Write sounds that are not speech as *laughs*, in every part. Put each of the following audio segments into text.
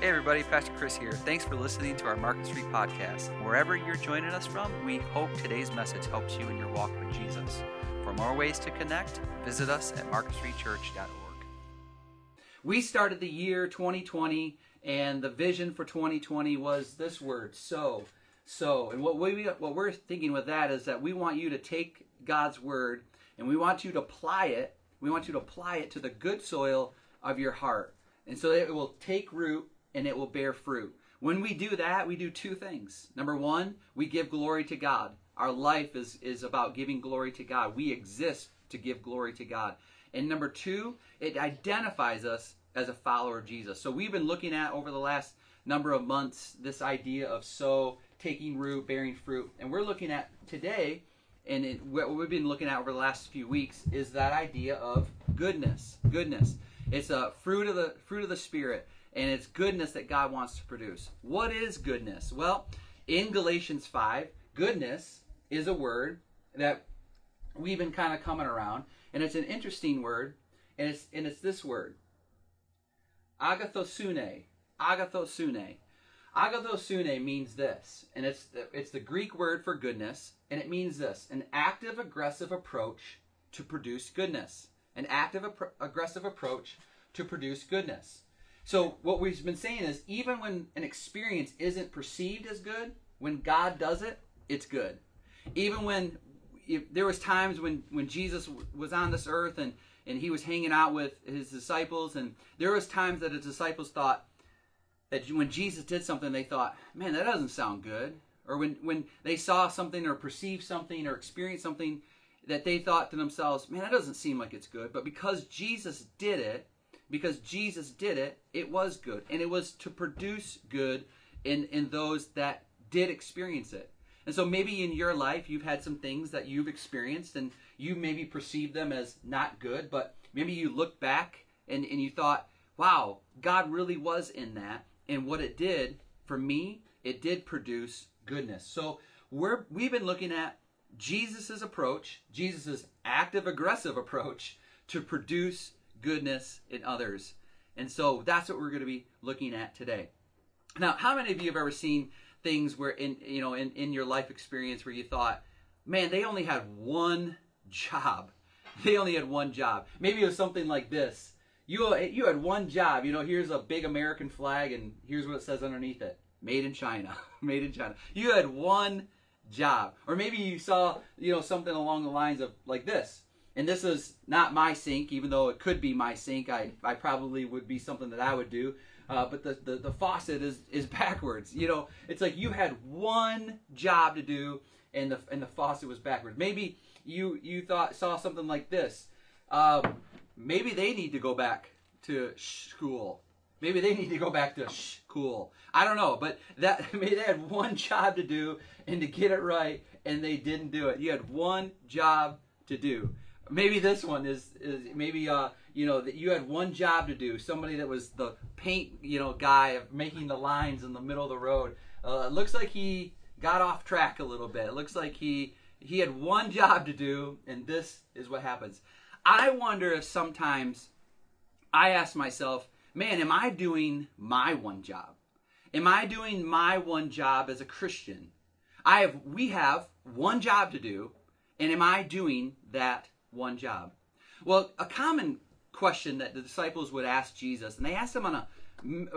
Hey everybody, Pastor Chris here. Thanks for listening to our Market Street podcast. Wherever you're joining us from, we hope today's message helps you in your walk with Jesus. For more ways to connect, visit us at marketstreetchurch.org. We started the year 2020, and the vision for 2020 was this word, so. So, and what we what we're thinking with that is that we want you to take God's word and we want you to apply it. We want you to apply it to the good soil of your heart, and so it will take root and it will bear fruit. When we do that, we do two things. Number one, we give glory to God. Our life is, is about giving glory to God. We exist to give glory to God. And number two, it identifies us as a follower of Jesus. So we've been looking at over the last number of months this idea of sow, taking root, bearing fruit. And we're looking at today, and it, what we've been looking at over the last few weeks is that idea of goodness. Goodness. It's a fruit of the fruit of the spirit and it's goodness that God wants to produce. What is goodness? Well, in Galatians 5, goodness is a word that we've been kind of coming around, and it's an interesting word, and it's and it's this word. Agathosune. Agathosune. Agathosune means this, and it's the, it's the Greek word for goodness, and it means this: an active, aggressive approach to produce goodness. An active, aggressive approach to produce goodness. So what we've been saying is even when an experience isn't perceived as good, when God does it, it's good. Even when if, there was times when when Jesus was on this earth and and he was hanging out with his disciples and there was times that his disciples thought that when Jesus did something they thought, "Man, that doesn't sound good." Or when when they saw something or perceived something or experienced something that they thought to themselves, "Man, that doesn't seem like it's good." But because Jesus did it, because Jesus did it, it was good. And it was to produce good in, in those that did experience it. And so maybe in your life you've had some things that you've experienced and you maybe perceive them as not good, but maybe you look back and, and you thought, wow, God really was in that. And what it did for me, it did produce goodness. So we're we've been looking at Jesus's approach, Jesus's active aggressive approach to produce goodness in others. And so that's what we're going to be looking at today. Now, how many of you have ever seen things where in you know in, in your life experience where you thought, man, they only had one job. *laughs* They only had one job. Maybe it was something like this. You you had one job. You know, here's a big American flag and here's what it says underneath it. Made in China. *laughs* Made in China. You had one job. Or maybe you saw, you know, something along the lines of like this and this is not my sink, even though it could be my sink. I, I probably would be something that I would do. Uh, but the, the, the faucet is, is *laughs* backwards. You know, it's like you had one job to do, and the and the faucet was backwards. Maybe you you thought saw something like this. Um, maybe they need to go back to school. Maybe they need to go back to school. I don't know, but that *laughs* maybe they had one job to do and to get it right, and they didn't do it. You had one job to do. Maybe this one is, is maybe uh you know that you had one job to do. Somebody that was the paint you know guy making the lines in the middle of the road. Uh, it looks like he got off track a little bit. It looks like he he had one *laughs* job to do, and this is what happens. I wonder if sometimes I ask myself, man, am I doing my one job? Am I doing my one job as a Christian? I have we have one job to do, and am I doing that one job? Well, a common question that the disciples would ask Jesus, and they asked him on a,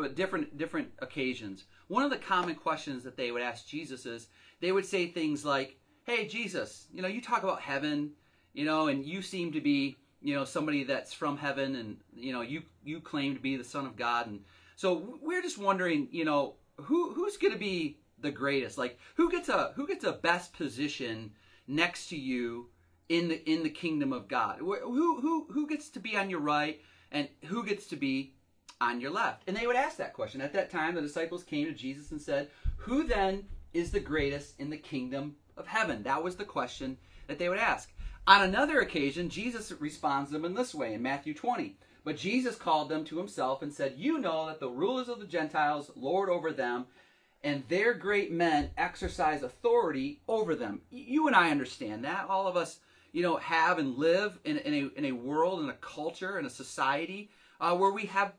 a different different occasions. One of the common questions that they would ask Jesus is they would say things like, "Hey Jesus, you know, you talk about heaven, you know, and you seem to be, you know, somebody that's from heaven and you know, you you claim to be the son of God and so we're just wondering, you know, who who's going to be the greatest? Like who gets a who gets a best position next to you in the in the kingdom of God? Who who who gets to be on your right and who gets to be on your left? And they would ask that question. At that time, the disciples came to Jesus and said, "Who then is the greatest in the kingdom of heaven?" That was the question that they would ask. On another occasion, Jesus responds to them in this way in Matthew 20. But Jesus called them to himself and said, You know that the rulers of the Gentiles lord over them, and their great men exercise authority over them. You and I understand that. All of us you know, have and live in, in, a, in a world, in a culture, in a society uh, where we have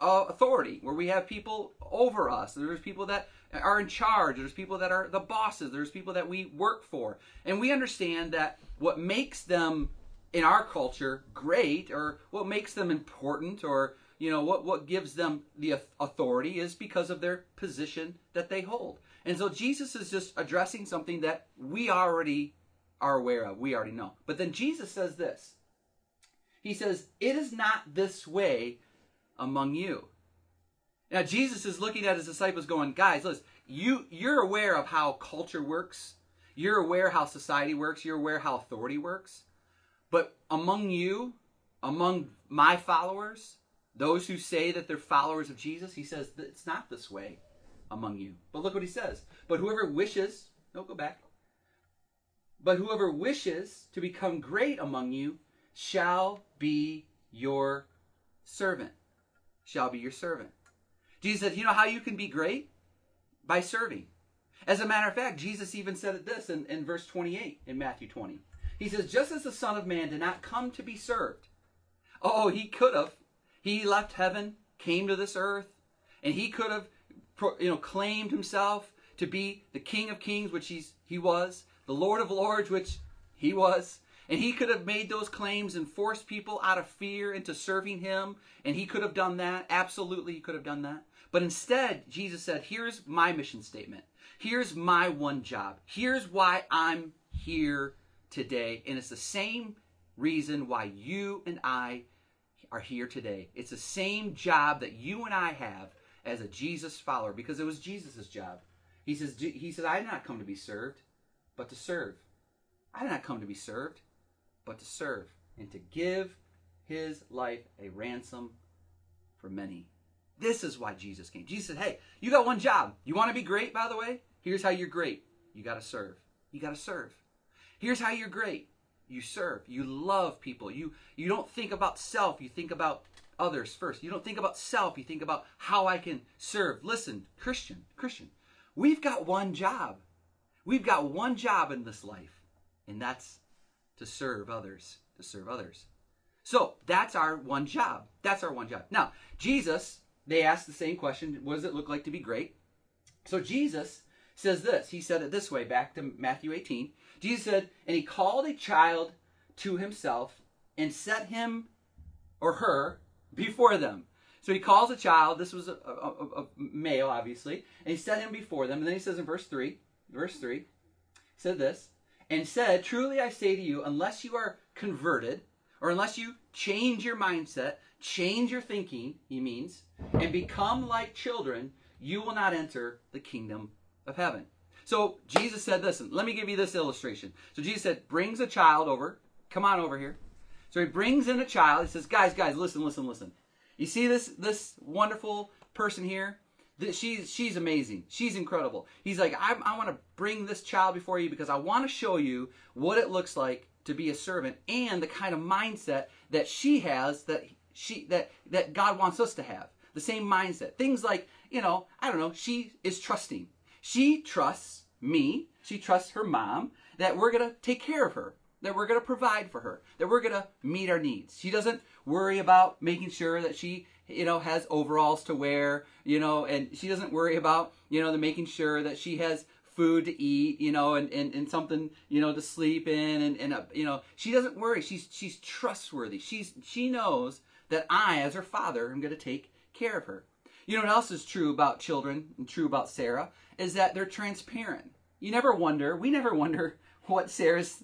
uh, authority, where we have people over us. There's people that are in charge. There's people that are the bosses. There's people that we work for. And we understand that what makes them in our culture great or what makes them important or you know what what gives them the authority is because of their position that they hold. And so Jesus is just addressing something that we already are aware of. We already know. But then Jesus says this. He says, "It is not this way among you." Now Jesus is looking at his disciples going, "Guys, listen, you you're aware of how culture works. You're aware how society works. You're aware how authority works. But among you, among my followers, those who say that they're followers of Jesus, he says it's not this way among you. But look what he says. But whoever wishes, no, go back. But whoever wishes to become great among you shall be your servant. Shall be your servant. Jesus said, You know how you can be great? By serving. As a matter of fact, Jesus even said it this in, in verse 28 in Matthew 20. He says, Just as the Son of Man did not come to be served. Oh, he could have. He left heaven, came to this earth, and he could have you know, claimed himself to be the King of Kings, which he's, he was, the Lord of Lords, which he was. And he could have made those claims and forced people out of fear into serving him. And he could have done that. Absolutely, he could have done that. But instead, Jesus said, Here's my mission statement. Here's my one job. Here's why I'm here today. And it's the same reason why you and I are here today. It's the same job that you and I have as a Jesus follower because it was Jesus' job. He says, he says, I did not come to be served, but to serve. I did not come to be served, but to serve and to give his life a ransom for many. This is why Jesus came. Jesus said, Hey, you got one job. You want to be great, by the way? Here's how you're great. You got to serve. You got to serve. Here's how you're great. You serve. You love people. You you don't think about self. You think about others first. You don't think about self. You think about how I can serve. Listen, Christian, Christian, we've got one job. We've got one job in this life, and that's to serve others. To serve others. So that's our one job. That's our one job. Now, Jesus, they asked the same question What does it look like to be great? So Jesus says this. He said it this way, back to Matthew 18. Jesus said, And he called a child to himself and set him or her before them. So he calls a child, this was a, a, a, male, obviously, and he set him before them. And then he says in verse 3, verse 3, said this, and said, Truly I say to you, unless you are converted, or unless you change your mindset, change your thinking, he means, and become like children, you will not enter the kingdom of heaven. So Jesus said, listen, let me give you this illustration. So Jesus said, brings a child over. Come on over here. So he brings in a child. He says, guys, guys, listen, listen, listen. You see this this wonderful person here? She's she's amazing. She's incredible. He's like, I, I want to bring this child before you because I want to show you what it looks like to be a servant and the kind of mindset that she has that she that that God wants us to have. The same mindset. Things like, you know, I don't know, she is trusting. She trusts me, she trusts her mom that we're to take care of her, that we're going to provide for her, that we're going to meet our needs. She doesn't worry about making sure that she, you know, has overalls to wear, you know, and she doesn't worry about, you know, the making sure that she has food to eat, you know, and, and, and something, you know, to sleep in and, and, uh, you know, she doesn't worry. She's, she's trustworthy. She's, she knows that I, as her father, am going to take care of her. You know what else is true about children and true about Sarah is that they're transparent. You never wonder, we never wonder *laughs* what Sarah's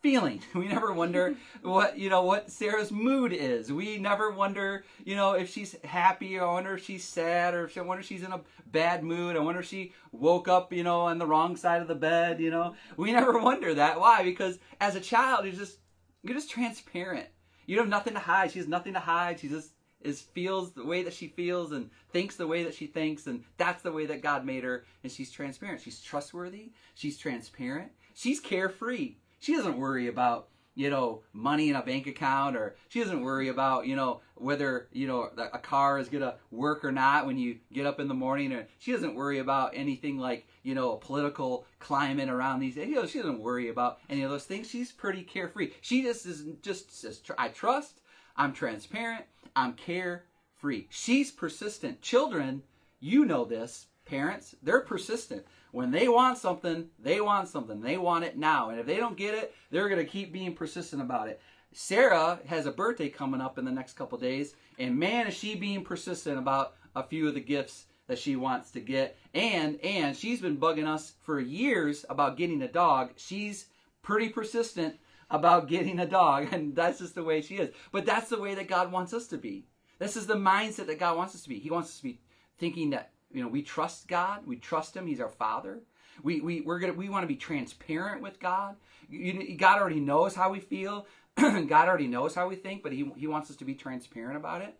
feeling. *laughs* We never wonder what, you know, what Sarah's mood is. We never wonder, you know, if she's happy. I wonder if she's sad or if I wonder if she's in a bad mood. I wonder if she woke up, you know, on the wrong side of the bed, you know. We *laughs* never wonder that. Why? Because as a child, you're just, you're just transparent. You have nothing to hide. She has nothing to hide. She just is feels the way that she feels and thinks the way that she thinks and that's the way that God made her and she's transparent. She's trustworthy, she's transparent, she's carefree. She doesn't worry about you know money in a bank account or she doesn't worry about you know whether you know a car is going to work or not when you get up in the morning or she doesn't worry about anything like you know a political climate around these you know she doesn't worry about any of those things she's pretty carefree she just is just says i trust i'm transparent I'm carefree. She's persistent. Children, you know this, parents, they're persistent. When they want something, they want something. They want it now. And if they don't get it, they're going to keep being persistent about it. Sarah has a birthday coming up in the next couple days, and man, is she being persistent about a few of the gifts that she wants to get. And and she's been bugging us for years about getting a dog. She's pretty persistent about getting a dog, *laughs* and that's just the way she is. But that's the way that God wants us to be. This is the mindset that God wants us to be. He wants us to be thinking that you know we trust God, we trust Him. He's our Father. We we we're gonna we want to be transparent with God. You, God already knows how we feel. *clears throat* God already knows how we think, but he, he wants us to be transparent about it.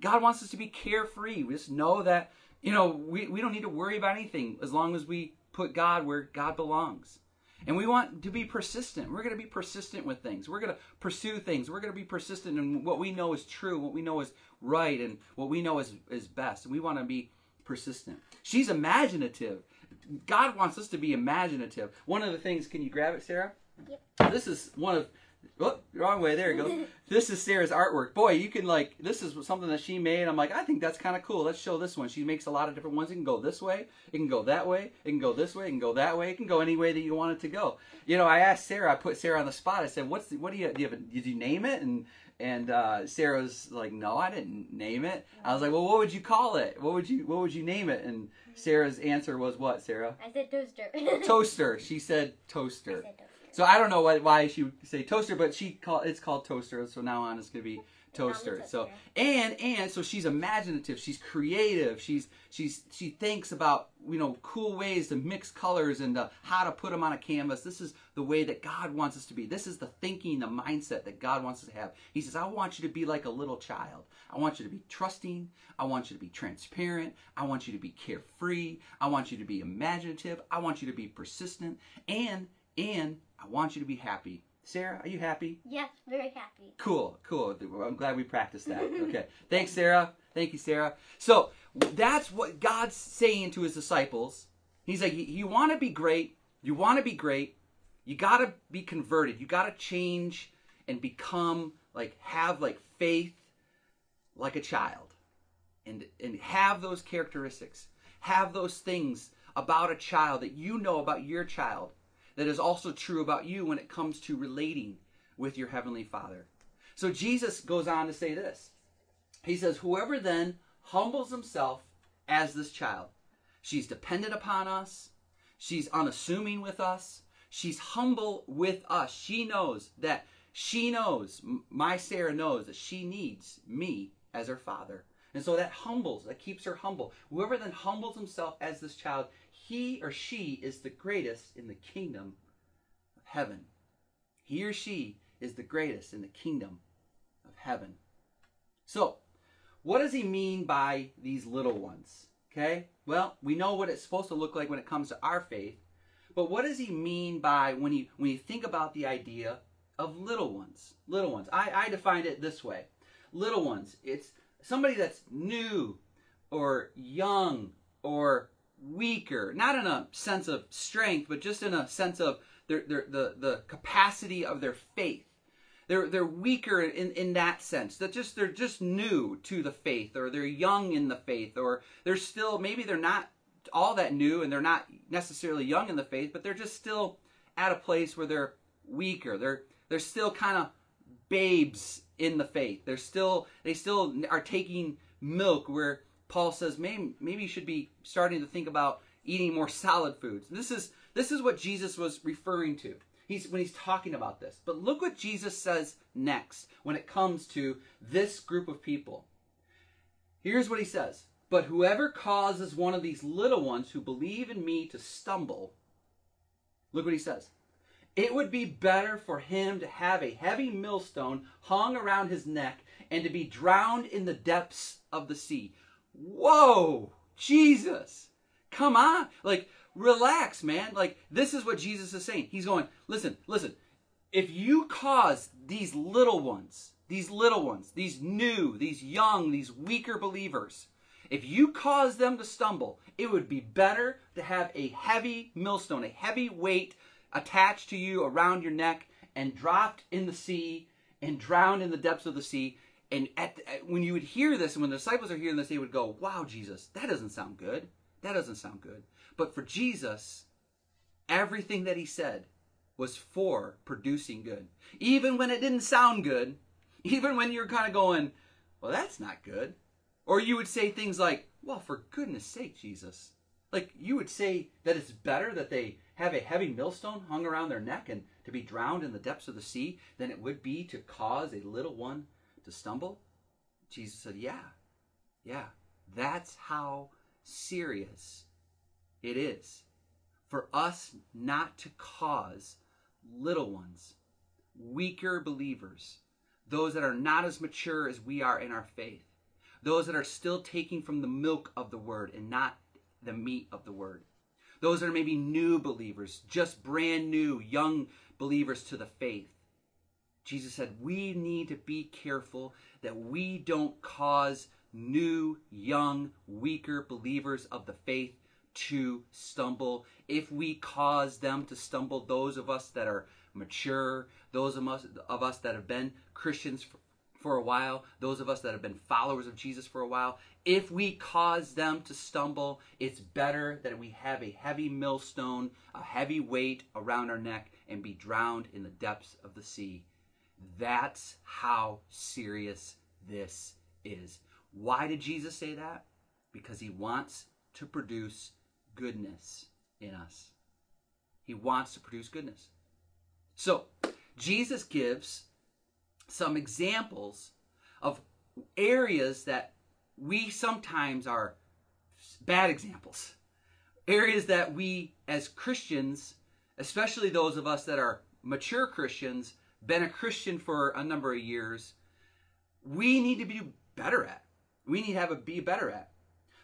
God wants us to be carefree. We just know that, you know, we, we don't need to worry about anything as long as we put God where God belongs. And we want to be persistent. We're going to be persistent with things. We're going to pursue things. We're going to be persistent in what we know is true, what we know is right, and what we know is, is best. And we want to be persistent. She's imaginative. God wants us to be imaginative. One of the things, can you grab it, Sarah? Yep. This is one of Oh, wrong way. There you go. *laughs* this is Sarah's artwork. Boy, you can like this is something that she made. I'm like, I think that's kind of cool. Let's show this one. She makes a lot of different ones. It can go this way. It can go that way. It can go this way. It can go that way. It can go any way that you want it to go. You know, I asked Sarah. I put Sarah on the spot. I said, "What's the, what do you do? You have a, did you name it?" And and uh, Sarah's like, "No, I didn't name it." I was like, "Well, what would you call it? What would you what would you name it?" And Sarah's answer was what, Sarah? I said toaster. *laughs* Toaster. She said toaster. I said toaster. So I don't know why, why she would say toaster, but she call it's called toaster. So now on it's gonna be toaster. toaster. So and and so she's imaginative. She's creative. She's she's she thinks about you know cool ways to mix colors and uh, how to put them on a canvas. This is the way that God wants us to be. This is the thinking, the mindset that God wants us to have. He says, I want you to be like a little child. I want you to be trusting. I want you to be transparent. I want you to be carefree. I want you to be imaginative. I want you to be persistent. And and I want you to be happy. Sarah, are you happy? Yes, very happy. Cool, cool. I'm glad we practiced that. Okay. *laughs* Thanks, Sarah. Thank you, Sarah. So that's what God's saying to his disciples. He's like, you want to be great. You want to be great. You got to be converted. You got to change and become like, have like faith like a child and, and have those characteristics. Have those things about a child that you know about your child that is also true about you when it comes to relating with your heavenly Father. So Jesus goes on to say this. He says, Whoever then humbles himself as this child, she's dependent upon us, she's unassuming with us, she's humble with us. She knows that she knows, my Sarah knows that she needs me as her father. And so that humbles, that keeps her humble. Whoever then humbles himself as this child, he or she is the greatest in the kingdom of heaven. He or she is the greatest in the kingdom of heaven. So, what does he mean by these little ones? Okay? Well, we know what it's supposed to look like when it comes to our faith. But what does he mean by when you when you think about the idea of little ones? Little ones. I, I defined it this way. Little ones, it's somebody that's new or young or weaker, not in a sense of strength, but just in a sense of their, their, the, the capacity of their faith. They're, they're weaker in, in that sense. That just they're just new to the faith, or they're young in the faith, or they're still maybe they're not all that new and they're not necessarily young in the faith, but they're just still at a place where they're weaker. They're they're still kind of babes in the faith. They're still they still are taking milk where Paul says maybe maybe you should be starting to think about eating more solid foods. This is this is what Jesus was referring to. He's when he's talking about this. But look what Jesus says next when it comes to this group of people. Here's what he says. But whoever causes one of these little ones who believe in me to stumble, look what he says. It would be better for him to have a heavy millstone hung around his neck and to be drowned in the depths of the sea. Whoa, Jesus. Come on. Like, relax, man. Like, this is what Jesus is saying. He's going, listen, listen. If you cause these little ones, these little ones, these new, these young, these weaker believers, if you cause them to stumble, it would be better to have a heavy millstone, a heavy weight attached to you around your neck and dropped in the sea and drowned in the depths of the sea And at, at, when you would hear this, and when the disciples are hearing this, they would go, Wow, Jesus, that doesn't sound good. That doesn't sound good. But for Jesus, everything that he said was for producing good. Even when it didn't sound good, even when you're kind of going, Well, that's not good. Or you would say things like, Well, for goodness sake, Jesus. Like you would say that it's better that they have a heavy millstone hung around their neck and to be drowned in the depths of the sea than it would be to cause a little one to stumble? Jesus said, Yeah, yeah, that's how serious it is for us not to cause little ones, weaker believers, those that are not as mature as we are in our faith, those that are still taking from the milk of the word and not the meat of the word. Those that are maybe new believers, just brand new, young believers to the faith. Jesus said, we need to be careful that we don't cause new, young, weaker believers of the faith to stumble. If we cause them to stumble, those of us that are mature, those of us, of us that have been Christians for, for a while, those of us that have been followers of Jesus for a while, if we cause them to stumble, it's better that we have a heavy millstone, a heavy weight around our neck, and be drowned in the depths of the sea. That's how serious this is. Why did Jesus say that? Because he wants to produce goodness in us. He wants to produce goodness. So, Jesus gives some examples of areas that we sometimes are bad examples. Areas that we, as Christians, especially those of us that are mature Christians, been a Christian for a number of years, we need to be better at. We need to have a be better at.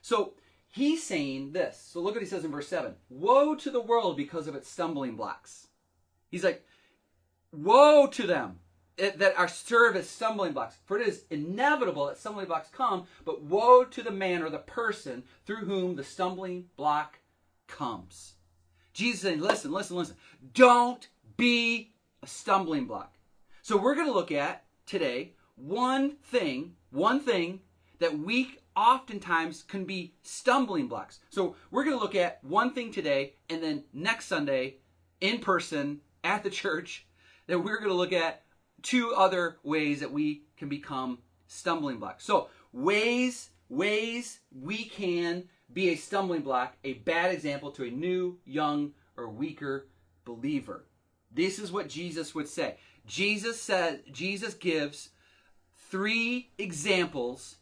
So he's saying this. So look what he says in verse 7 Woe to the world because of its stumbling blocks. He's like, Woe to them that are serve as stumbling blocks. For it is inevitable that stumbling blocks come, but woe to the man or the person through whom the stumbling block comes. Jesus saying, listen, listen, listen. Don't be a stumbling block. So we're going to look at today one thing, one thing that we oftentimes can be stumbling blocks. So we're going to look at one thing today, and then next Sunday, in person at the church, that we're going to look at two other ways that we can become stumbling blocks. So, ways ways we can be a stumbling block, a bad example to a new, young, or weaker believer. This is what Jesus would say. Jesus says Jesus gives three examples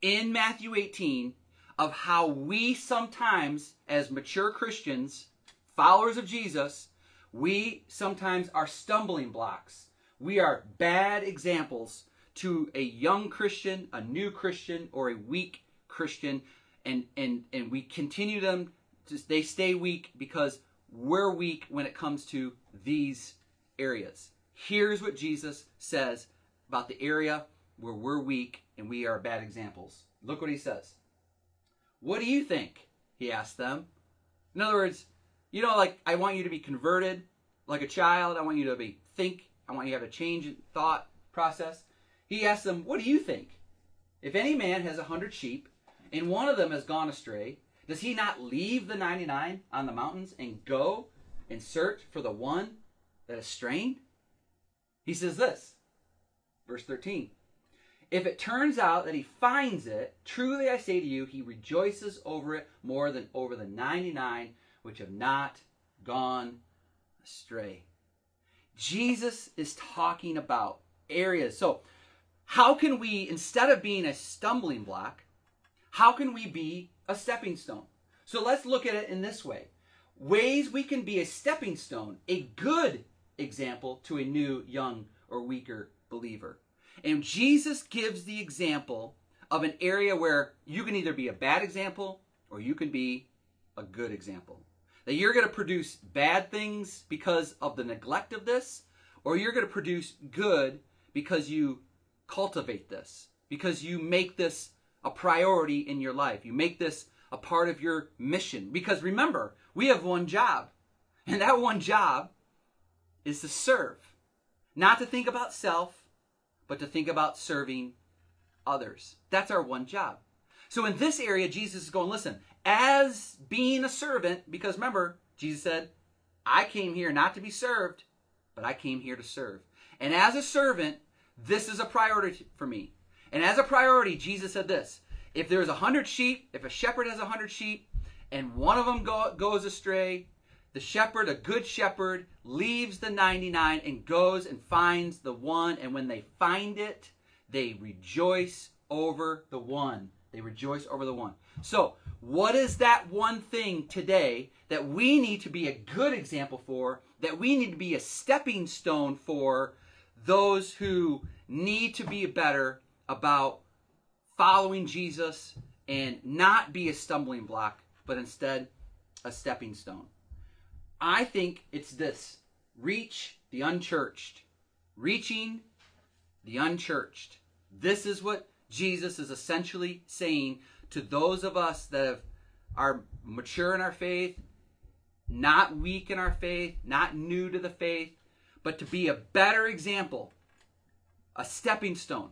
in Matthew 18 of how we sometimes as mature Christians, followers of Jesus, we sometimes are stumbling blocks we are bad examples to a young Christian, a new Christian, or a weak Christian, and and and we continue them. To, they stay weak because we're weak when it comes to these areas. Here's what Jesus says about the area where we're weak and we are bad examples. Look what he says. What do you think? He asked them. In other words, you know, like I want you to be converted like a child. I want you to be think I want you to have a change in thought process. He asks them, What do you think? If any man has a hundred sheep and one of them has gone astray, does he not leave the 99 on the mountains and go and search for the one that is strayed? He says this, verse 13. If it turns out that he finds it, truly I say to you, he rejoices over it more than over the 99 which have not gone astray. Jesus is talking about areas. So, how can we, instead of being a stumbling block, how can we be a stepping stone? So, let's look at it in this way ways we can be a stepping stone, a good example to a new, young, or weaker believer. And Jesus gives the example of an area where you can either be a bad example or you can be a good example that you're going to produce bad things because of the neglect of this, or you're going to produce good because you cultivate this, because you make this a priority in your life. You make this a part of your mission. Because remember, we have one job, and that one job is to serve. Not to think about self, but to think about serving others. That's our one job. So in this area, Jesus is going, listen, as being a servant, because remember, Jesus said, I came here not to be served, but I came here to serve. And as a servant, this is a priority for me. And as a priority, Jesus said this if there's a hundred sheep, if a shepherd has a hundred sheep, and one of them go, goes astray, the shepherd, a good shepherd, leaves the 99 and goes and finds the one. And when they find it, they rejoice over the one. They rejoice over the one. So, what is that one thing today that we need to be a good example for, that we need to be a stepping stone for those who need to be better about following Jesus and not be a stumbling block, but instead a stepping stone? I think it's this reach the unchurched. Reaching the unchurched. This is what Jesus is essentially saying to those of us that have, are mature in our faith, not weak in our faith, not new to the faith, but to be a better example, a stepping stone,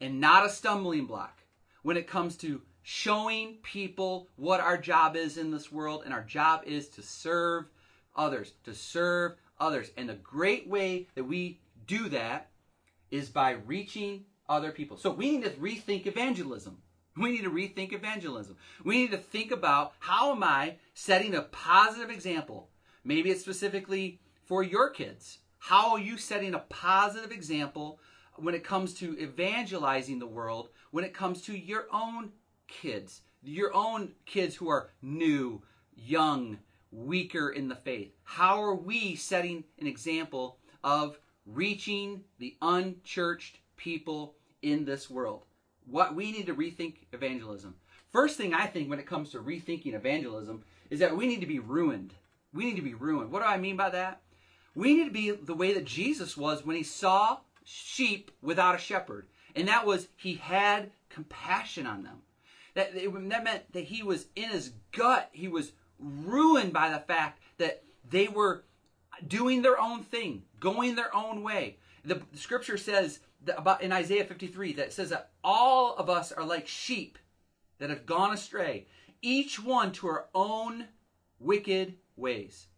and not a stumbling block when it comes to showing people what our job is in this world. And our job is to serve others, to serve others. And the great way that we do that is by reaching other people. So we need to rethink evangelism. We need to rethink evangelism. We need to think about how am I setting a positive example? Maybe it's specifically for your kids. How are you setting a positive example when it comes to evangelizing the world, when it comes to your own kids, your own kids who are new, young, weaker in the faith? How are we setting an example of reaching the unchurched people in this world? What we need to rethink evangelism. First thing I think when it comes to rethinking evangelism is that we need to be ruined. We need to be ruined. What do I mean by that? We need to be the way that Jesus was when he saw sheep without a shepherd. And that was he had compassion on them. That, that meant that he was in his gut, he was ruined by the fact that they were doing their own thing, going their own way. The, the scripture says about in Isaiah 53 that says that all of us are like sheep that have gone astray, each one to our own wicked ways.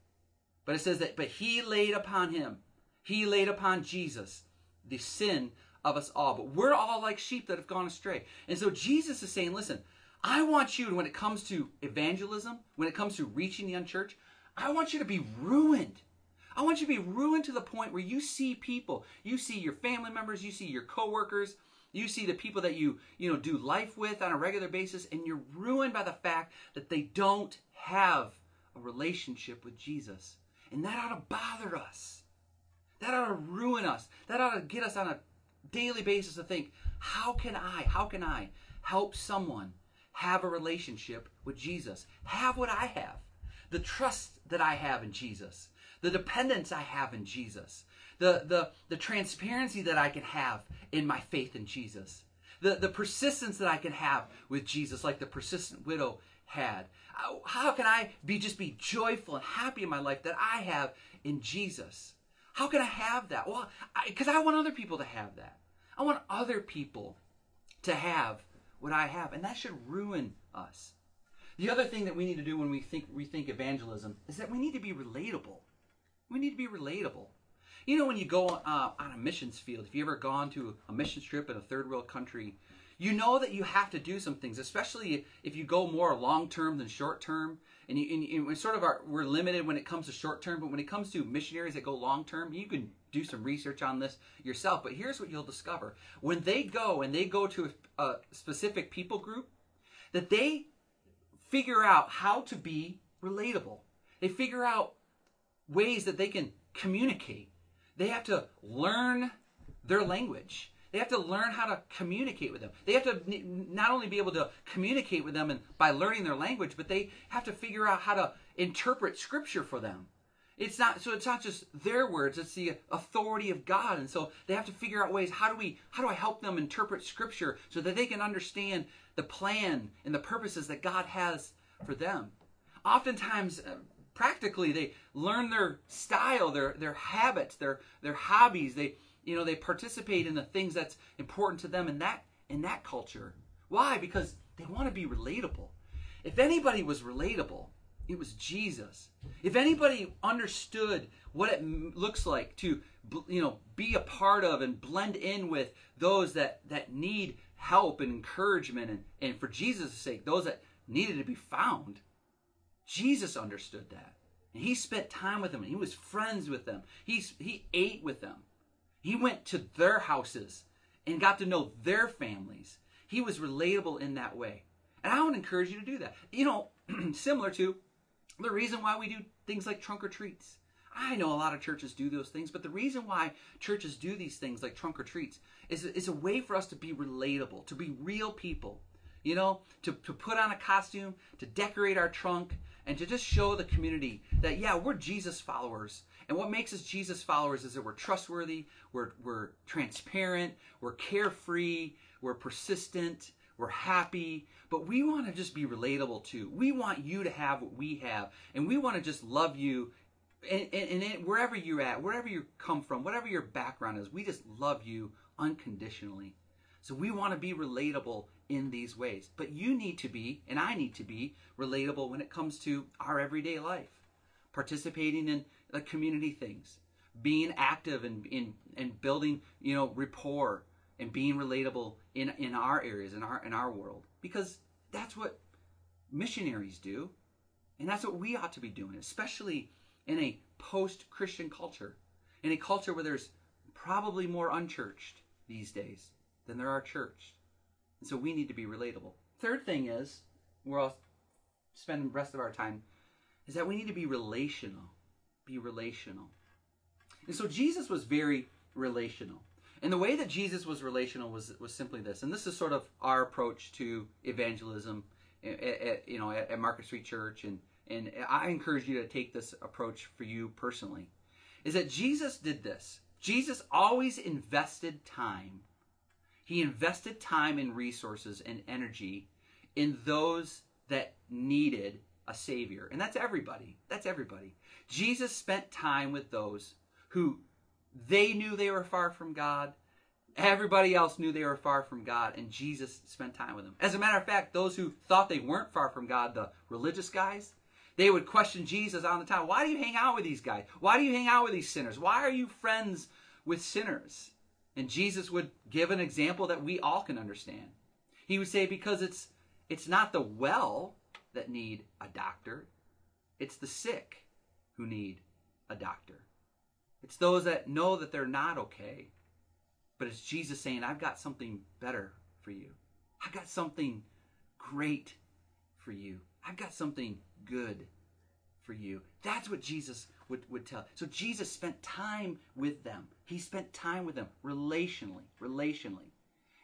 But it says that, but he laid upon him, he laid upon Jesus the sin of us all. But we're all like sheep that have gone astray. And so Jesus is saying, listen, I want you, when it comes to evangelism, when it comes to reaching the unchurched, I want you to be ruined. I want you to be ruined to the point where you see people, you see your family members, you see your coworkers, you see the people that you, you know, do life with on a regular basis, and you're ruined by the fact that they don't have a relationship with Jesus. And that ought to bother us. That ought to ruin us. That ought to get us on a daily basis to think, how can I, how can I help someone have a relationship with Jesus? Have what I have. The trust that I have in Jesus the dependence I have in Jesus, the, the, the transparency that I can have in my faith in Jesus, the, the persistence that I can have with Jesus, like the persistent widow had. How can I be just be joyful and happy in my life that I have in Jesus? How can I have that? Well, because I, I want other people to have that. I want other people to have what I have, and that should ruin us. The other thing that we need to do when we think rethink evangelism is that we need to be relatable. We need to be relatable. You know, when you go uh, on a missions field, if you ever gone to a mission trip in a third world country, you know that you have to do some things, especially if you go more long term than short term. And, you, and, and sort of are we're limited when it comes to short term, but when it comes to missionaries that go long term, you can do some research on this yourself. But here's what you'll discover: when they go and they go to a, a specific people group, that they figure out how to be relatable. They figure out ways that they can communicate. They have to learn their language. They have to learn how to communicate with them. They have to not only be able to communicate with them and by learning their language, but they have to figure out how to interpret scripture for them. It's not so it's not just their words, it's the authority of God. And so they have to figure out ways how do we how do I help them interpret scripture so that they can understand the plan and the purposes that God has for them. Oftentimes uh, practically they learn their style their their habits their their hobbies they you know they participate in the things that's important to them and that in that culture. Why? Because they want to be relatable. If anybody was relatable, it was Jesus. If anybody understood what it looks like to, you know, be a part of and blend in with those that that need help and encouragement, and and for Jesus' sake, those that needed to be found, Jesus understood that, and he spent time with them. He was friends with them. He's he ate with them. He went to their houses and got to know their families. He was relatable in that way. And I would encourage you to do that. You know, *clears throat* similar to the reason why we do things like trunk or treats. I know a lot of churches do those things, but the reason why churches do these things like trunk or treats is, is a way for us to be relatable, to be real people. You know, to, to put on a costume, to decorate our trunk, and to just show the community that, yeah, we're Jesus followers. And what makes us Jesus followers is that we're trustworthy, we're, we're transparent, we're carefree, we're persistent, we're happy, but we want to just be relatable too. We want you to have what we have, and we want to just love you. And, and, and wherever you're at, wherever you come from, whatever your background is, we just love you unconditionally. So we want to be relatable in these ways. But you need to be, and I need to be, relatable when it comes to our everyday life. Participating in the community things, being active and in, and building, you know, rapport and being relatable in, in our areas, in our in our world. Because that's what missionaries do. And that's what we ought to be doing, especially in a post-Christian culture. In a culture where there's probably more unchurched these days than there are churched. And so we need to be relatable. Third thing is, where I'll spend the rest of our time, is that we need to be relational. Be relational. And so Jesus was very relational. And the way that Jesus was relational was was simply this. And this is sort of our approach to evangelism at, at you know at, at Market Street Church and and I encourage you to take this approach for you personally. Is that Jesus did this. Jesus always invested time. He invested time and resources and energy in those that needed a savior. And that's everybody. That's everybody. Jesus spent time with those who they knew they were far from God. Everybody else knew they were far from God, and Jesus spent time with them. As a matter of fact, those who thought they weren't far from God, the religious guys, they would question Jesus on the time. Why do you hang out with these guys? Why do you hang out with these sinners? Why are you friends with sinners? And Jesus would give an example that we all can understand. He would say, because it's it's not the well that need a doctor, it's the sick who need a doctor. It's those that know that they're not okay. But it's Jesus saying, I've got something better for you. I've got something great for you. I've got something good for you. That's what Jesus would, would tell. So Jesus spent time with them. He spent time with them relationally, relationally.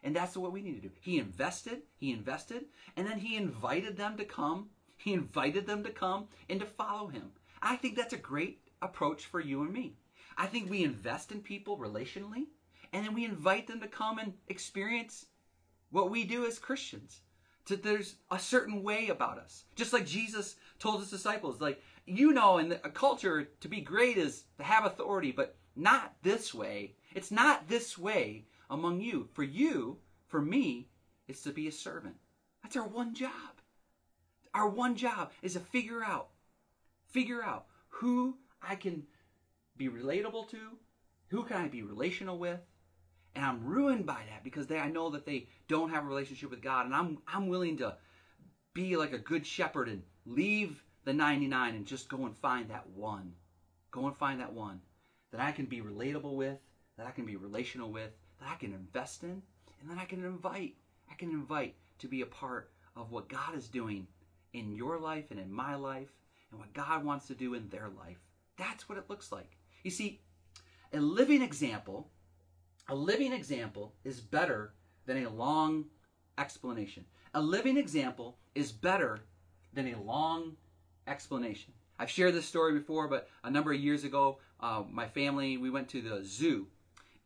And that's what we need to do. He invested, he invested, and then he invited them to come. He invited them to come and to follow him. I think that's a great approach for you and me. I think we invest in people relationally, and then we invite them to come and experience what we do as Christians. To, there's a certain way about us. Just like Jesus told his disciples, like, you know, in a culture, to be great is to have authority, but not this way. It's not this way among you. For you, for me, it's to be a servant. That's our one job. Our one job is to figure out, figure out who I can be relatable to, who can I be relational with, and I'm ruined by that because they, I know that they don't have a relationship with God, and I'm I'm willing to be like a good shepherd and leave the 99 and just go and find that one. Go and find that one that I can be relatable with, that I can be relational with, that I can invest in, and then I can invite. I can invite to be a part of what God is doing in your life and in my life, and what God wants to do in their life. That's what it looks like. You see, a living example, a living example is better than a long explanation. A living example is better than a long explanation. I've shared this story before, but a number of years ago, uh, my family we went to the zoo,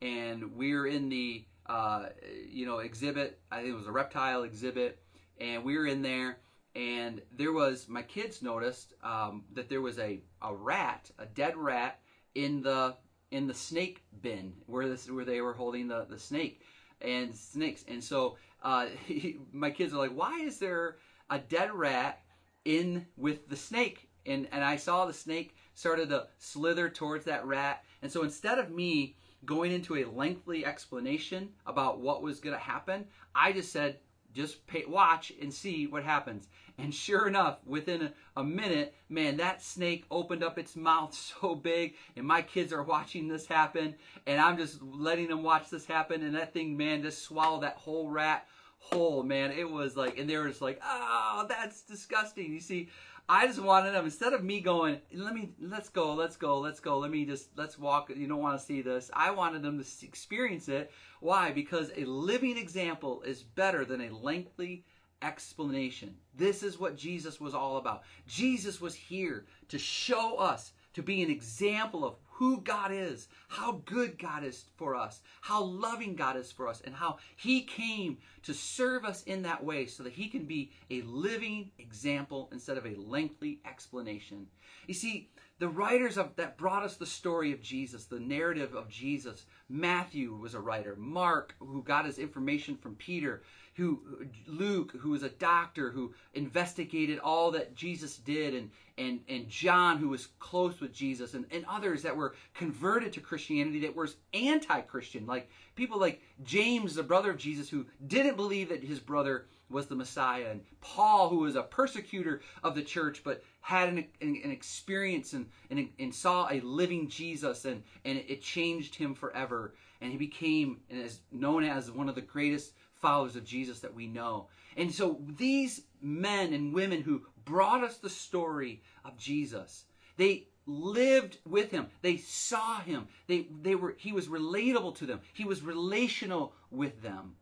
and we were in the uh, you know exhibit. I think it was a reptile exhibit, and we were in there, and there was my kids noticed um, that there was a, a rat, a dead rat in the in the snake bin where this where they were holding the the snake. and snakes. And so uh, he, *laughs* my kids are like, "Why is there a dead rat in with the snake?" And and I saw the snake started to slither towards that rat. And so instead of me going into a lengthy explanation about what was going to happen, I just said, just pay, watch and see what happens. And sure enough, within a, a, minute, man, that snake opened up its mouth *laughs* so big, and my kids are watching this happen, and I'm just letting them watch this happen, and that thing, man, just swallowed that whole rat whole, man. It was like, and they were just like, oh, that's disgusting. You see, I just wanted them instead of me going, let me, let's go, let's go, let's go, let me just, let's walk. You don't want to see this. I wanted them to experience it. Why? Because a living example is better than a lengthy explanation. This is what Jesus was all about. Jesus was here to show us, to be an example of who God is, how good God is for us, how loving God is for us, and how He came to serve us in that way so that He can be a living example instead of a lengthy explanation. You see, the writers of, that brought us the story of Jesus, the narrative of Jesus, Matthew was a writer, Mark, who got his information from Peter, who Luke, who was a doctor who investigated all that Jesus did, and and and John, who was close with Jesus, and, and others that were converted to Christianity that were anti-Christian, like people like James, the brother of Jesus, who didn't believe that his brother was the Messiah, and Paul, who was a persecutor of the church, but had an, an, an experience and, and, and saw a living Jesus, and, and it changed him forever. And he became and is known as one of the greatest followers of Jesus that we know. And so these men and women who brought us the story of Jesus, they lived with him. They saw him. They, they were, he was relatable to them. He was relational with them.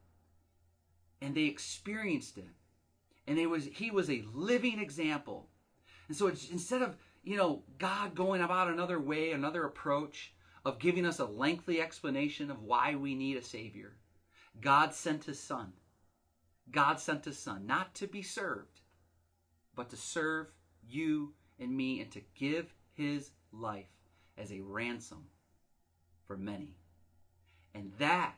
And they experienced it. And they was, he was a living example. And so instead of, you know, God going about another way, another approach of giving us a lengthy explanation of why we need a Savior, God sent his son. God sent his son not to be served, but to serve you and me and to give his life as a ransom for many. And that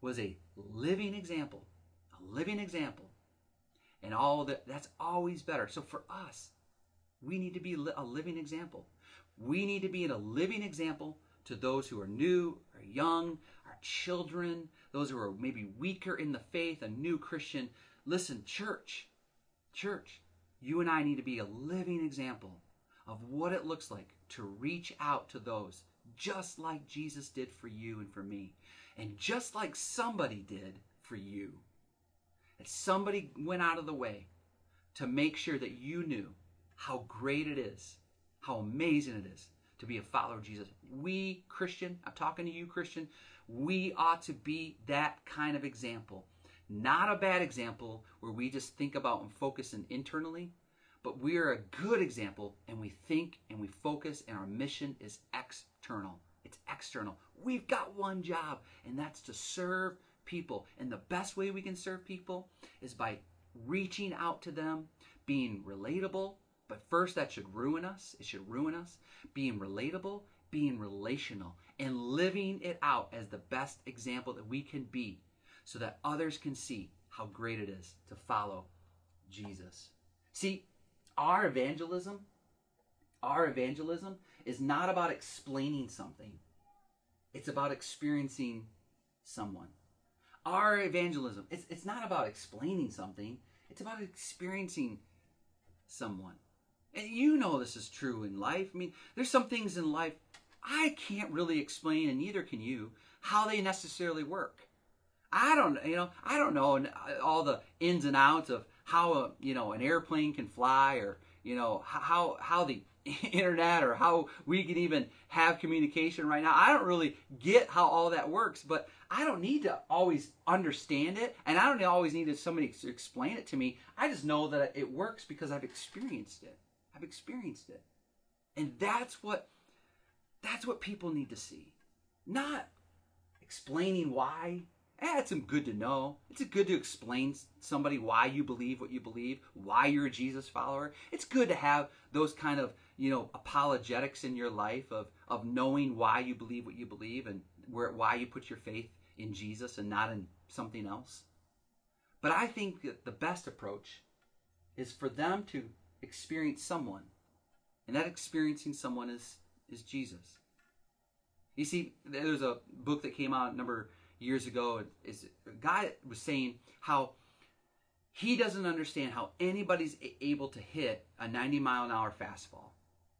was a living example, a living example. And all that that's always better. So for us, we need to be a living example. We need to be a living example to those who are new, or young, our children, those who are maybe weaker in the faith, a new Christian. Listen, church, church, you and I need to be a living example of what it looks like to reach out to those just like Jesus did for you and for me, and just like somebody did for you. That somebody went out of the way to make sure that you knew how great it is, how amazing it is to be a follower of Jesus. We, Christian, I'm talking to you, Christian, we ought to be that kind of example. Not a bad example where we just think about and focus in internally, but we are a good example and we think and we focus and our mission is external. It's external. We've got one job and that's to serve people. And the best way we can serve people is by reaching out to them, being relatable, but first that should ruin us. It should ruin us. Being relatable, being relational, and living it out as the best example that we can be so that others can see how great it is to follow Jesus. See, our evangelism, our evangelism is not about explaining something. It's about experiencing someone. Our evangelism, it's, it's not about explaining something. It's about experiencing someone. And you know this is true in life. I mean, there's some things in life I can't really explain, and neither can you, how they necessarily work. I don't, you know, I don't know uh, all the ins and outs of how a, you know, an airplane can fly, or you know, how how the *laughs* internet or how we can even have communication right now. I don't really get how all that works, but I don't need to always understand it, and I don't always need somebody to explain it to me. I just know that it works because I've experienced it. I've experienced it, and that's what that's what people need to see. Not explaining why. Eh, it's good to know. It's good to explain somebody why you believe what you believe, why you're a Jesus follower. It's good to have those kind of, you know, apologetics in your life of of knowing why you believe what you believe and where why you put your faith in Jesus and not in something else. But I think that the best approach is for them to experience someone. And that experiencing someone is, is Jesus. You see, there's a book that came out a number years ago. Is a guy was saying how he doesn't understand how anybody's able to hit a 90 mile an hour fastball.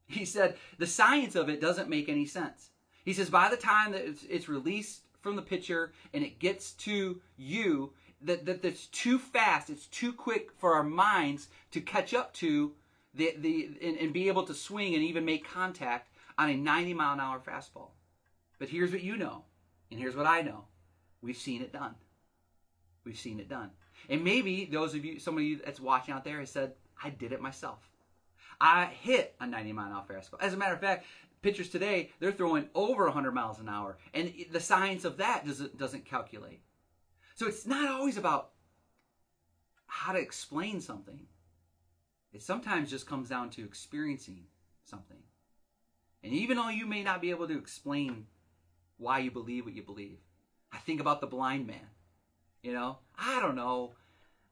He said the science of it doesn't make any sense. He says by the time that it's, it's released from the pitcher and it gets to you, that, that that's too fast, it's too quick for our minds to catch up to the, the and, and be able to swing and even make contact on a 90 mile an hour fastball. But here's what you know, and here's what I know. We've seen it done. We've seen it done. And maybe those of you, some of you that's watching out there has said, I did it myself. I hit a 90 mile an hour fastball. As a matter of fact, pitchers today, they're throwing over 100 miles an hour. And the science of that doesn't, doesn't calculate. So it's not always about how to explain something. It sometimes just comes down to experiencing something. And even though you may not be able to explain why you believe what you believe, I think about the blind man. You know, I don't know.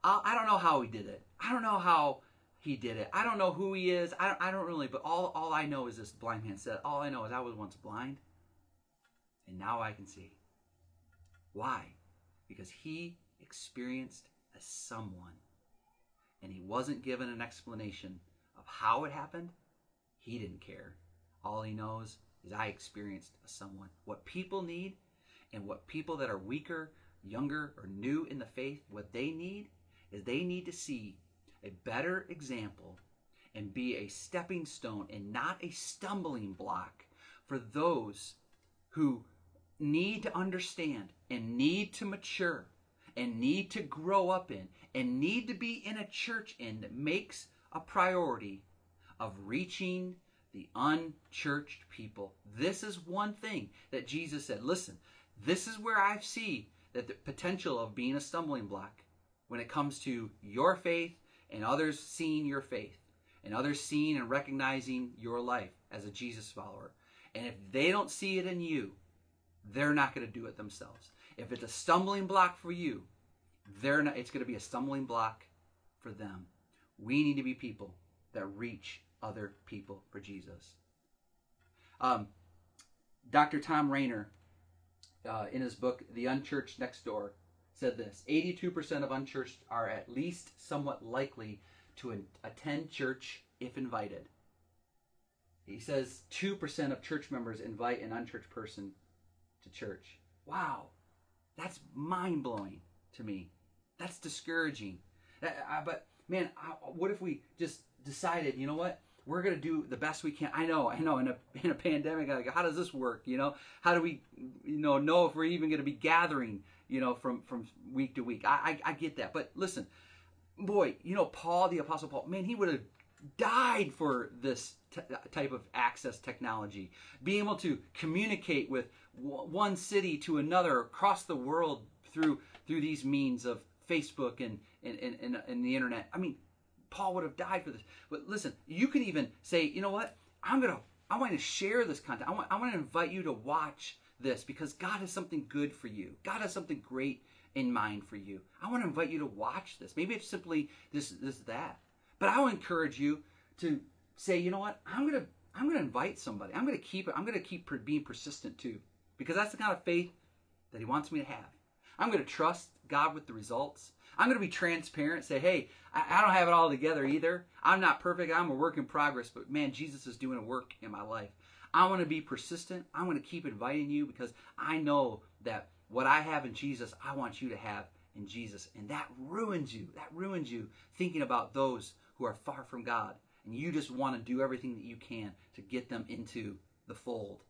I, don't know how he did it. I don't know how he did it. I don't know who he is. I don't, I don't really, but all, all I know is this blind man said, all I know is I was once blind and now I can see. Why? Because he experienced a someone and he wasn't given an explanation of how it happened. He didn't care. All he knows is I experienced a someone. What people need and what people that are weaker, younger, or new in the faith, what they need is they need to see a better example and be a stepping stone and not a stumbling block for those who need to understand and need to mature and need to grow up in and need to be in a church in that makes a priority of reaching the unchurched people. This is one thing that Jesus said. Listen, this is where I see that the potential of being a stumbling block when it comes to your faith and others seeing your faith and others seeing and recognizing your life as a Jesus follower. And if they don't see it in you, they're not going to do it themselves. If it's a stumbling block for you, they're not it's going to be a stumbling block for them. We need to be people that reach other people for Jesus. Um, Dr. Thom Rainer, uh, in his book The Unchurched Next Door, said this 82% of unchurched are at least somewhat likely to attend church if invited. He says 2% of church members invite an unchurched person to church. Wow, that's mind blowing to me. That's discouraging. That, uh, but man, I, what if we just decided, you know what? We're gonna do the best we can. I know, I know. In a *laughs* in a pandemic, like, how does this work? You know, how do we, you know, know if we're even gonna be gathering? You know, from from week to week. I I, I get that, but listen, boy, you know, Paul, the Apostle Paul, man, he would have died for this t- type of access technology, being able to communicate with w- one city to another across the world through through these means of Facebook and and, and, and, the internet. I mean, Paul would have died for this. But listen, you can even say, you know what? I'm gonna I want to share this content. I want I want to invite you to watch this because God has something good for you. God has something great in mind for you. I want to invite you to watch this. Maybe it's simply this this that. But I will encourage you to say, you know what? I'm gonna I'm gonna invite somebody. I'm gonna keep it. I'm gonna keep being persistent too, because that's the kind of faith that He wants me to have. I'm gonna trust God with the results. I'm going to be transparent, say, hey, I, don't have it all together either. I'm not perfect. I'm a work in progress, but man, Jesus is doing a work in my life. I want to be persistent. I want to keep inviting you because I know that what I have in Jesus, I want you to have in Jesus. And that ruins you. That ruins you thinking about those who are far from God. And you just want to do everything that you can to get them into the fold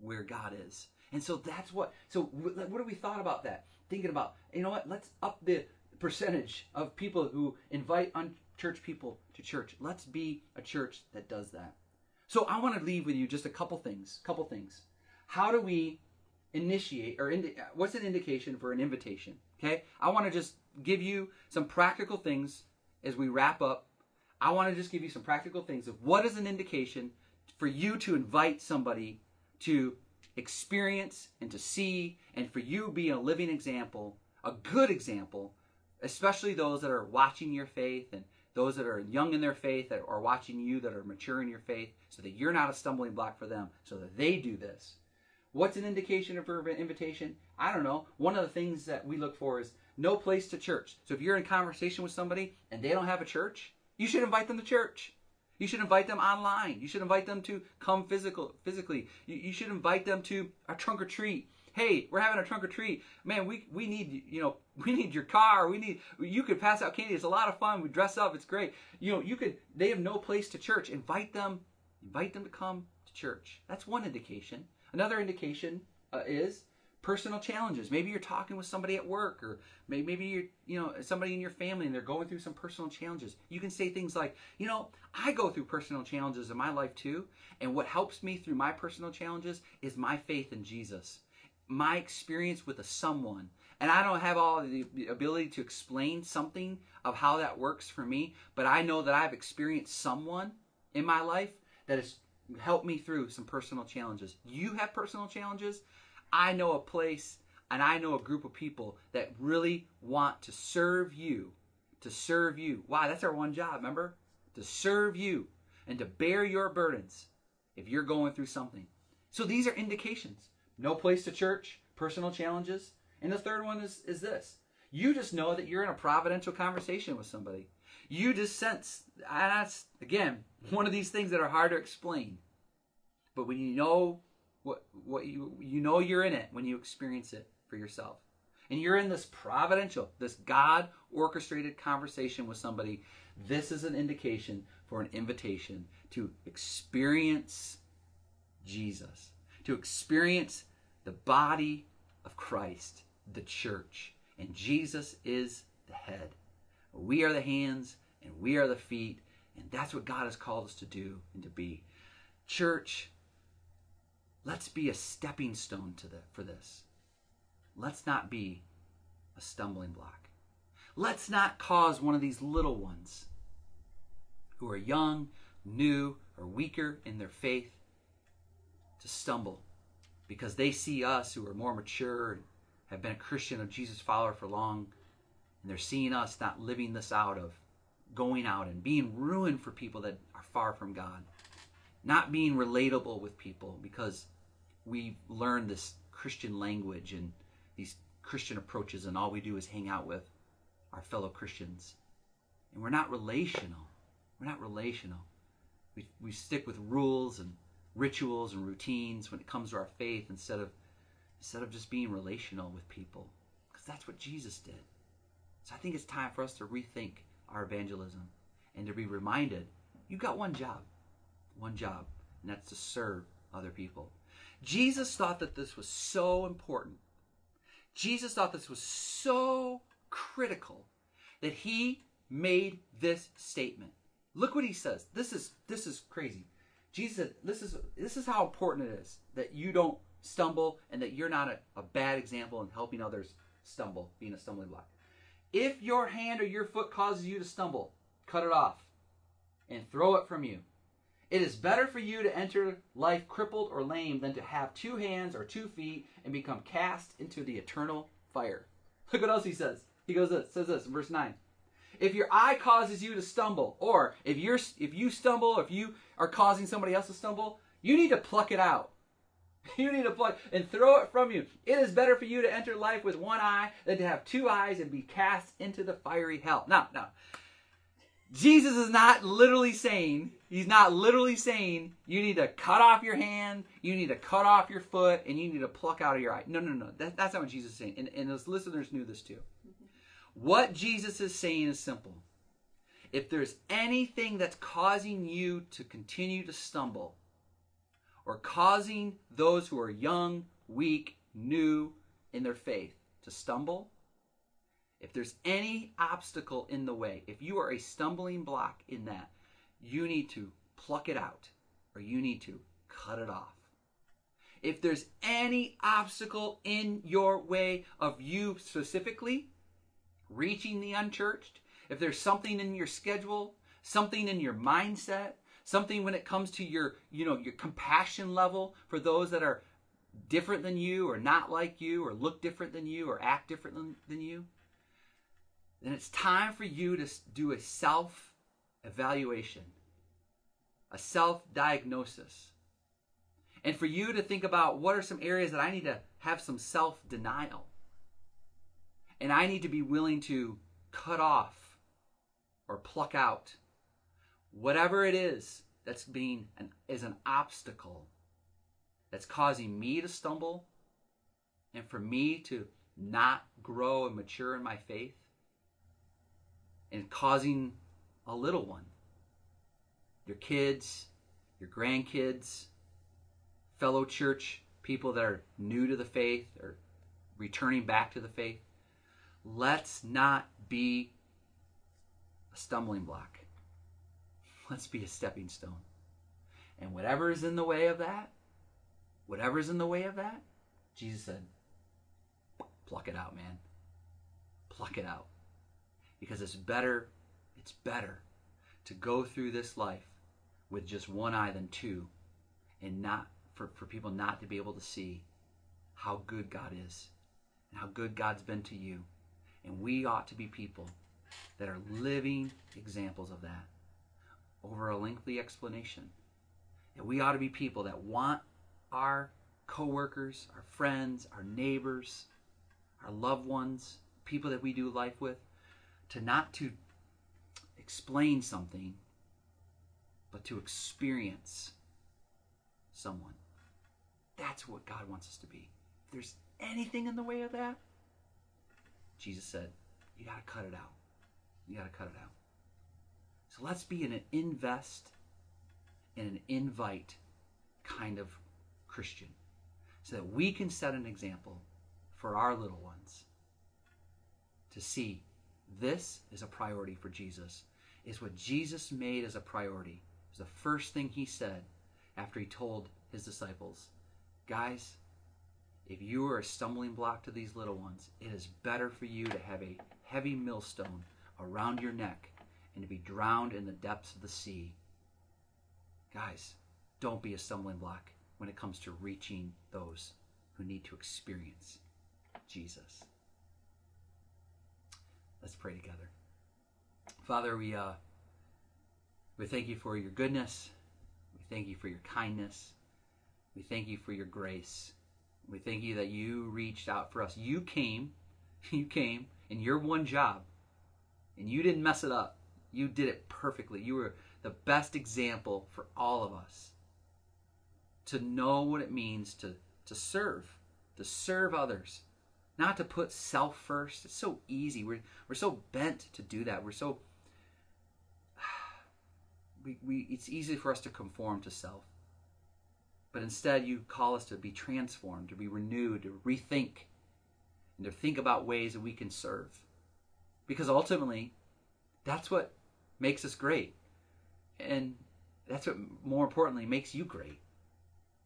where God is. And so that's what, so what have we thought about that? Thinking about, you know what, let's up the percentage of people who invite unchurched people to church. Let's be a church that does that. So I want to leave with you just a couple things. Couple things. How do we initiate or indi- what's an indication for an invitation? Okay, I want to just give you some practical things as we wrap up. I want to just give you some practical things of what is an indication for you to invite somebody to experience and to see, and for you be a living example a good example, especially those that are watching your faith and those that are young in their faith that are watching you that are mature in your faith so that you're not a stumbling block for them so that they do this. What's an indication of an invitation? I don't know. One of the things that we look for is no place to church. So if you're in conversation with somebody and they don't have a church you should invite them to church you should invite them online you should invite them to come physical physically you, you should invite them to a trunk or treat hey, we're having a trunk or treat. Man, we we need you know *laughs* we need your car. We need you could pass out candy. It's a lot of fun. We dress up. It's great. You know you could. They have no place to church. Invite them. Invite them to come to church. That's one indication. Another indication uh, is personal challenges. Maybe you're talking with somebody at work, or maybe, you're, you know, somebody in your family, and they're going through some personal challenges. You can say things like, you know, I go through personal challenges in my life too, and what helps me through my personal challenges is my faith in Jesus my experience with a someone and I don't have all the ability to explain something of how that works for me, but I know that I've experienced someone in my life that has helped me through some personal challenges. You have personal challenges. I know a place and I know a group of people that really want to serve you, to serve you. Why? That's our one job, remember? To serve you and to bear your burdens if you're going through something. So these are indications no place to church, personal challenges. And the third one is, is this you just know that you're in a providential conversation with somebody. You just sense, and that's, again, one of these things that are hard to explain. But when you know what, what you, you know you're in it when you experience it for yourself. And you're in this providential, this God orchestrated conversation with somebody. This is an indication for an invitation to experience Jesus, to experience the body of Christ, the church. And Jesus is the head. We are the hands and we are the feet. And that's what God has called us to do and to be. Church, let's be a stepping stone to the, for this. Let's not be a stumbling block. Let's not cause one of these little ones who are young, new, or weaker in their faith to stumble because they see us who are more mature and have been a Christian of Jesus follower for long, and they're seeing us not living this out of going out and being ruined for people that are far from God, not being relatable with people because we learned this Christian language and these Christian approaches, and all we do is hang out with our fellow Christians. And we're not relational. We're not relational. We, we stick with rules and rituals and routines when it comes to our faith instead of instead of just being relational with people because that's what Jesus did. So I think it's time for us to rethink our evangelism and to be reminded you got one job. One job, and that's to serve other people. Jesus thought that this was so important. Jesus thought this was so critical that he made this statement. Look what he says. This is this is crazy. Jesus, this is this is how important it is that you don't stumble and that you're not a, a bad example in helping others stumble, being a stumbling block. If your hand or your foot causes you to stumble, cut it off and throw it from you. It is better for you to enter life crippled or lame than to have two hands or two feet and become cast into the eternal fire. Look what else he says. He goes this, says this in verse 9. If your eye causes you to stumble, or if you're if you stumble, or if you are causing somebody else to stumble, you need to pluck it out. *laughs* You need to pluck and throw it from you. It is better for you to enter life with one eye than to have two eyes and be cast into the fiery hell. Now, now, Jesus is not literally saying, he's not literally saying you need to cut off your hand, you need to cut off your foot, and you need to pluck out of your eye. No, no, no. That, that's not what Jesus is saying. And, and those listeners knew this too. What Jesus is saying is simple. If there's anything that's causing you to continue to stumble, or causing those who are young, weak, new in their faith to stumble, if there's any obstacle in the way, if you are a stumbling block in that, you need to pluck it out or you need to cut it off. If there's any obstacle in your way of you specifically reaching the unchurched, if there's something in your schedule, something in your mindset, something when it comes to your, you know, your compassion level for those that are different than you, or not like you, or look different than you, or act different than, than you, then it's time for you to do a self evaluation, a self diagnosis. And for you to think about what are some areas that I need to have some self denial. And I need to be willing to cut off or pluck out whatever it is that's being an, is an obstacle that's causing me to stumble and for me to not grow and mature in my faith and causing a little one your kids your grandkids fellow church people that are new to the faith or returning back to the faith let's not be a stumbling block *laughs* let's be a stepping stone and whatever is in the way of that whatever is in the way of that, Jesus said, pluck it out, man. Pluck it out. Because it's better, it's better to go through this life with just one eye than two and not for, for people not to be able to see how good God is and how good God's been to you. And we ought to be people that are living examples of that over a lengthy explanation. And we ought to be people that want our coworkers, our friends, our neighbors, our loved ones, people that we do life with, to not to explain something, but to experience someone. That's what God wants us to be. If there's anything in the way of that, Jesus said, you got to cut it out. You got to cut it out. So let's be an invest and an invite kind of Christian so that we can set an example for our little ones to see this is a priority for Jesus. Is what Jesus made as a priority. It was the first thing he said after he told his disciples, guys, if you are a stumbling block to these little ones, it is better for you to have a heavy millstone around your neck and to be drowned in the depths of the sea. Guys, don't be a stumbling block when it comes to reaching those who need to experience Jesus. Let's pray together. Father, we uh, we thank you for your goodness. We thank you for your kindness. We thank you for your grace. We thank you that you reached out for us. You came, *laughs* you came in your one job, and you didn't mess it up. You did it perfectly. You were the best example for all of us to know what it means to, to serve, to serve others, not to put self first. It's so easy. We're, we're so bent to do that. We're so, *sighs* we, we, it's easy for us to conform to self. But instead, you call us to be transformed, to be renewed, to rethink, and to think about ways that we can serve. Because ultimately, that's what makes us great. And that's what, more importantly, makes you great.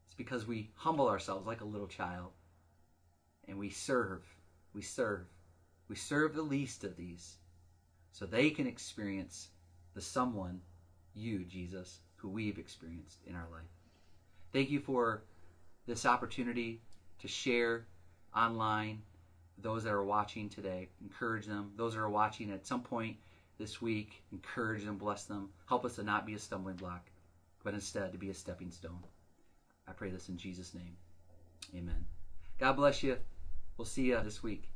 It's because we humble ourselves like a little child and we serve. We serve. We serve the least of these so they can experience the someone, you, Jesus, who we've experienced in our life. Thank you for this opportunity to share online. Those that are watching today, encourage them. Those that are watching at some point this week, encourage them, bless them. Help us to not be a stumbling block, but instead to be a stepping stone. I pray this in Jesus' name. Amen. God bless you. We'll see you this week.